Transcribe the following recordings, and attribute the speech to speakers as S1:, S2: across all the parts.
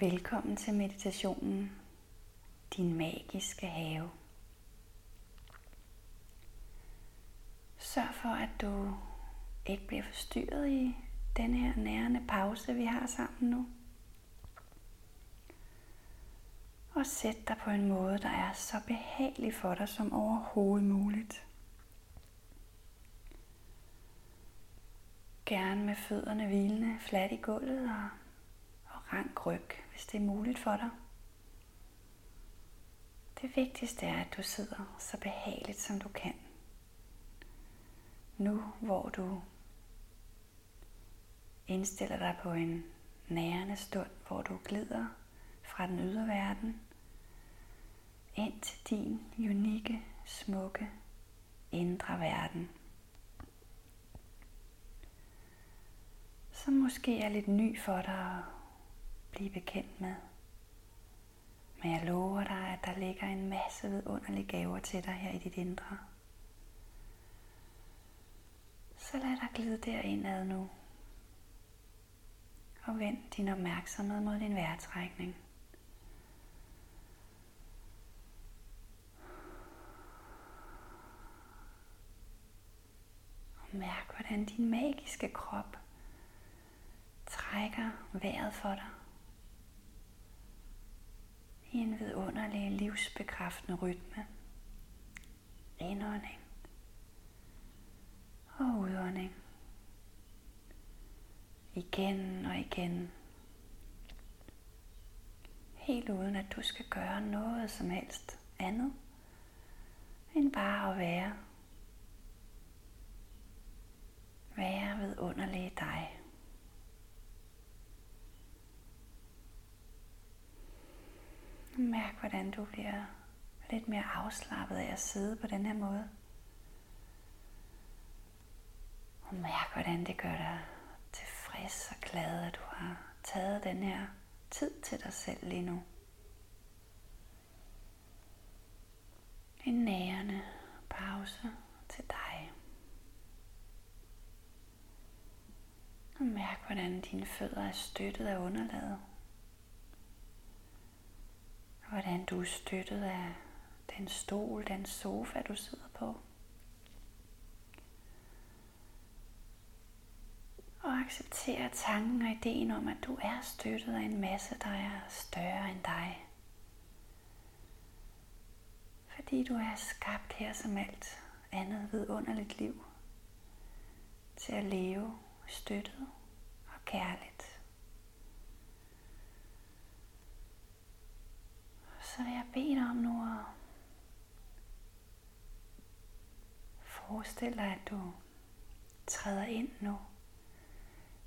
S1: Velkommen til meditationen, din magiske have. Sørg for, at du ikke bliver forstyrret i den her nærende pause, vi har sammen nu. Og sæt dig på en måde, der er så behagelig for dig som overhovedet muligt. Gerne med fødderne hvilende fladt i gulvet og, og rank ryg, hvis det er muligt for dig. Det vigtigste er, at du sidder så behageligt som du kan. Nu hvor du indstiller dig på en nærende stund, hvor du glider fra den ydre verden ind til din unikke, smukke, indre verden. Som måske er lidt ny for dig blive bekendt med. Men jeg lover dig, at der ligger en masse vidunderlige gaver til dig her i dit indre. Så lad dig glide derindad nu. Og vend din opmærksomhed mod din vejrtrækning. Og mærk, hvordan din magiske krop trækker vejret for dig i en vidunderlig livsbekræftende rytme. Indånding og udånding. Igen og igen. Helt uden at du skal gøre noget som helst andet end bare at være. Være vidunderlig dig. Mærk, hvordan du bliver lidt mere afslappet af at sidde på den her måde. Og mærk, hvordan det gør dig tilfreds og glad, at du har taget den her tid til dig selv lige nu. En nærende pause til dig. Og mærk, hvordan dine fødder er støttet af underlaget. Hvordan du er støttet af den stol, den sofa, du sidder på. Og acceptere tanken og ideen om, at du er støttet af en masse, der er større end dig. Fordi du er skabt her som alt andet vidunderligt liv. Til at leve støttet og kærligt. Så vil jeg bede dig om nu at forestille dig, at du træder ind nu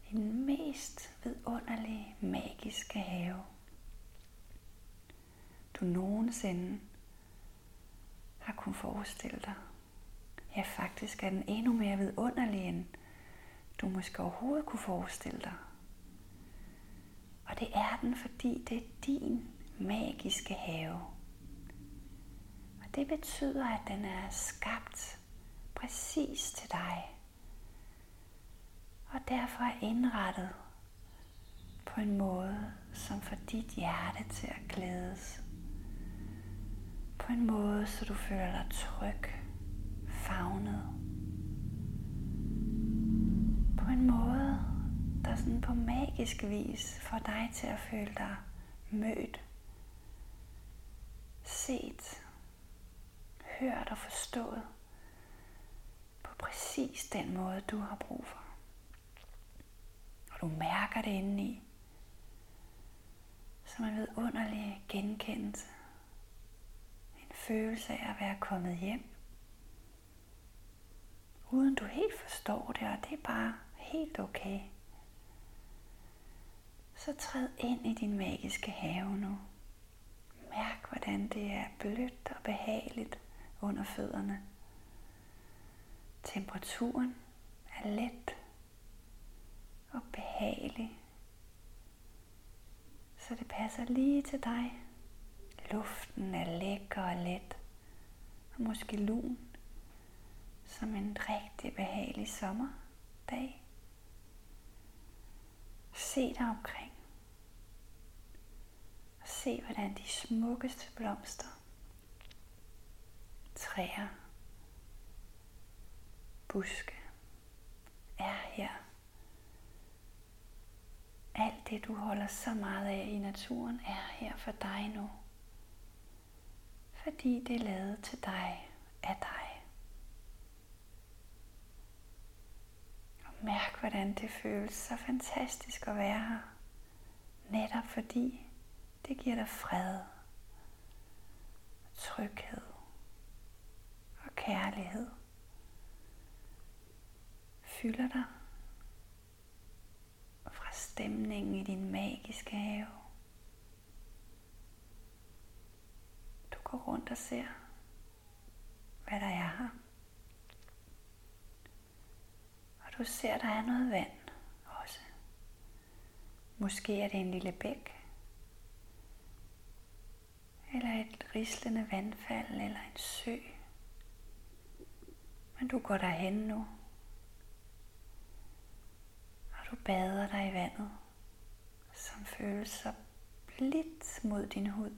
S1: i den mest vidunderlige, magiske have, du nogensinde har kunnet forestille dig. Ja, faktisk er den endnu mere vidunderlig, end du måske overhovedet kunne forestille dig. Og det er den, fordi det er din magiske have. Og det betyder, at den er skabt præcis til dig og derfor er indrettet på en måde, som får dit hjerte til at glædes. På en måde, så du føler dig tryg, favnet. På en måde, der sådan på magisk vis får dig til at føle dig mødt, set, hørt og forstået på præcis den måde, du har brug for. Og du mærker det indeni. Som en vidunderlig genkendelse. En følelse af at være kommet hjem. Uden du helt forstår det, og det er bare helt okay. Så træd ind i din magiske have nu. Mærk, hvordan det er blødt og behageligt under fødderne. Temperaturen er let og behagelig. Så det passer lige til dig. Luften er lækker og let, og måske lun, som en rigtig behagelig sommerdag. Se dig omkring. se, hvordan de smukkeste blomster, træer, buske er her. Alt det, du holder så meget af i naturen, er her for dig nu. Fordi det er lavet til dig af dig. Og mærk, hvordan det føles så fantastisk at være her. Netop fordi det giver dig fred, tryghed kærlighed. Fylder dig fra stemningen i din magiske have. Du går rundt og ser, hvad der er her. Og du ser, der er noget vand også. Måske er det en lille bæk eller et rislende vandfald eller en sø. Men du går derhen nu, og du bader dig i vandet, som føles så blidt mod din hud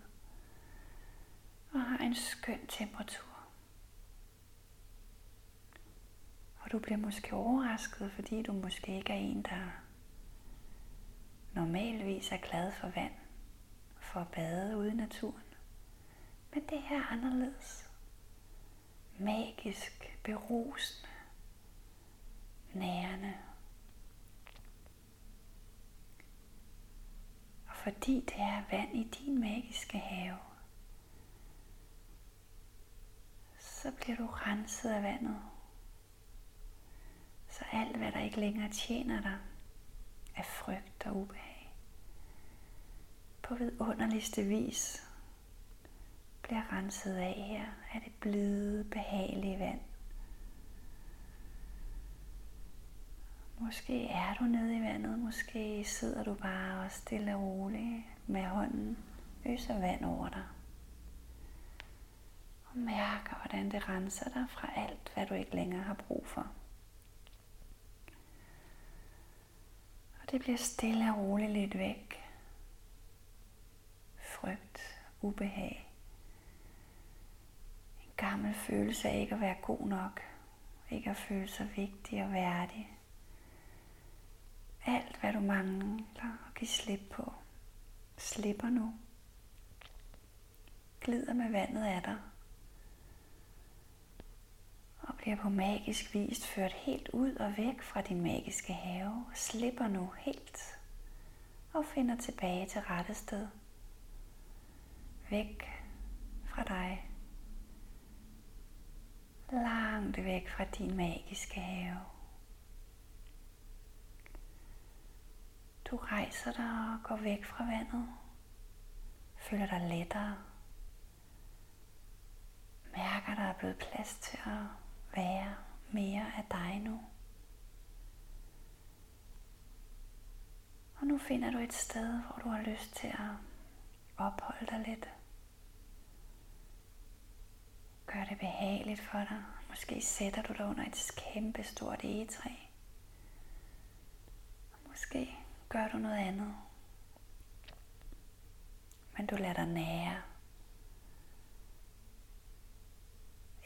S1: og har en skøn temperatur. Og du bliver måske overrasket, fordi du måske ikke er en, der normalvis er glad for vand, for at bade ude i naturen. Men det her er anderledes. Magisk, berusende, nærende. Og fordi det er vand i din magiske have, så bliver du renset af vandet. Så alt, hvad der ikke længere tjener dig, er frygt og ubehag. På vidunderligste vis bliver renset af her af det blide, behagelige vand. Måske er du nede i vandet, måske sidder du bare og stille og roligt med hånden øser vand over dig. Og mærker, hvordan det renser dig fra alt, hvad du ikke længere har brug for. Og det bliver stille og roligt lidt væk. Frygt, ubehag gammel følelse af ikke at være god nok. Ikke at føle sig vigtig og værdig. Alt hvad du mangler at give slip på, slipper nu. Glider med vandet af dig. Og bliver på magisk vis ført helt ud og væk fra din magiske have. Slipper nu helt. Og finder tilbage til rette sted. Væk fra dig langt væk fra din magiske have. Du rejser dig og går væk fra vandet. Føler dig lettere. Mærker, der er blevet plads til at være mere af dig nu. Og nu finder du et sted, hvor du har lyst til at opholde dig lidt. Gør det behageligt for dig. Måske sætter du dig under et kæmpe stort egetræ. Måske gør du noget andet. Men du lader dig nære.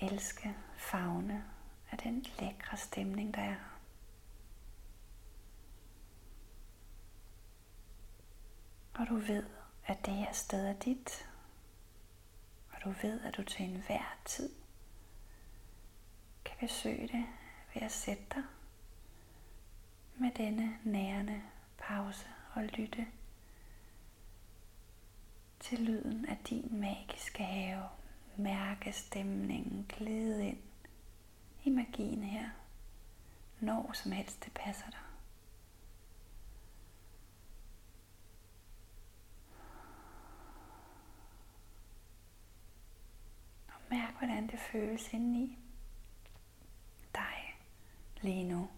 S1: Elske, fagne af den lækre stemning, der er. Og du ved, at det her sted er dit du ved, at du til enhver tid kan besøge det ved at sætte dig med denne nærende pause og lytte til lyden af din magiske have. Mærke stemningen glide ind i magien her, når som helst det passer dig. Mærk, hvordan det føles indeni dig lige nu.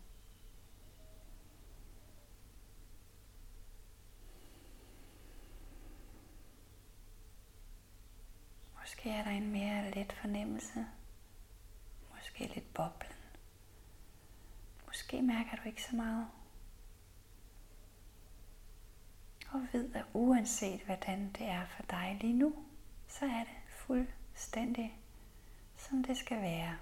S1: Måske er der en mere let fornemmelse. Måske lidt boblen. Måske mærker du ikke så meget. Og ved, at uanset hvordan det er for dig lige nu, så er det fuldstændig, som det skal være.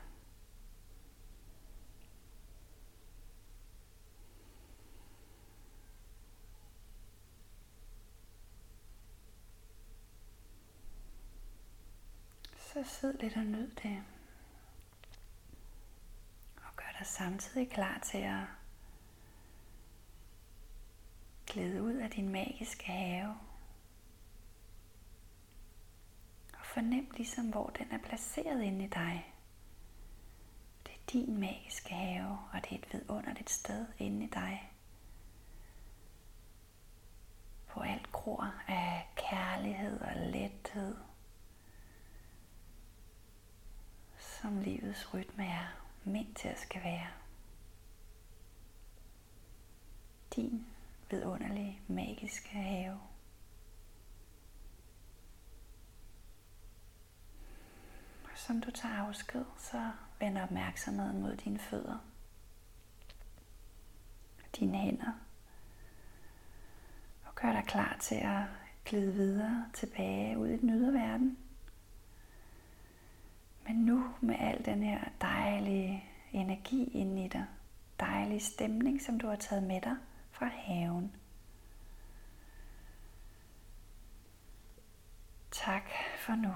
S1: Så sid lidt og nyd det. Og gør dig samtidig klar til at glæde ud af din magiske have. Og fornem ligesom, hvor den er placeret inde i dig. Det er din magiske have, og det er et vidunderligt sted inde i dig. Hvor alt gror af kærlighed og lethed. Som livets rytme er ment til at skal være. Din vidunderlige, magiske have. Som du tager afsked, så vend opmærksomheden mod dine fødder, dine hænder, og gør dig klar til at glide videre tilbage ud i den ydre verden. Men nu med al den her dejlige energi inde i dig, dejlige stemning, som du har taget med dig, fra haven. Tak for nu.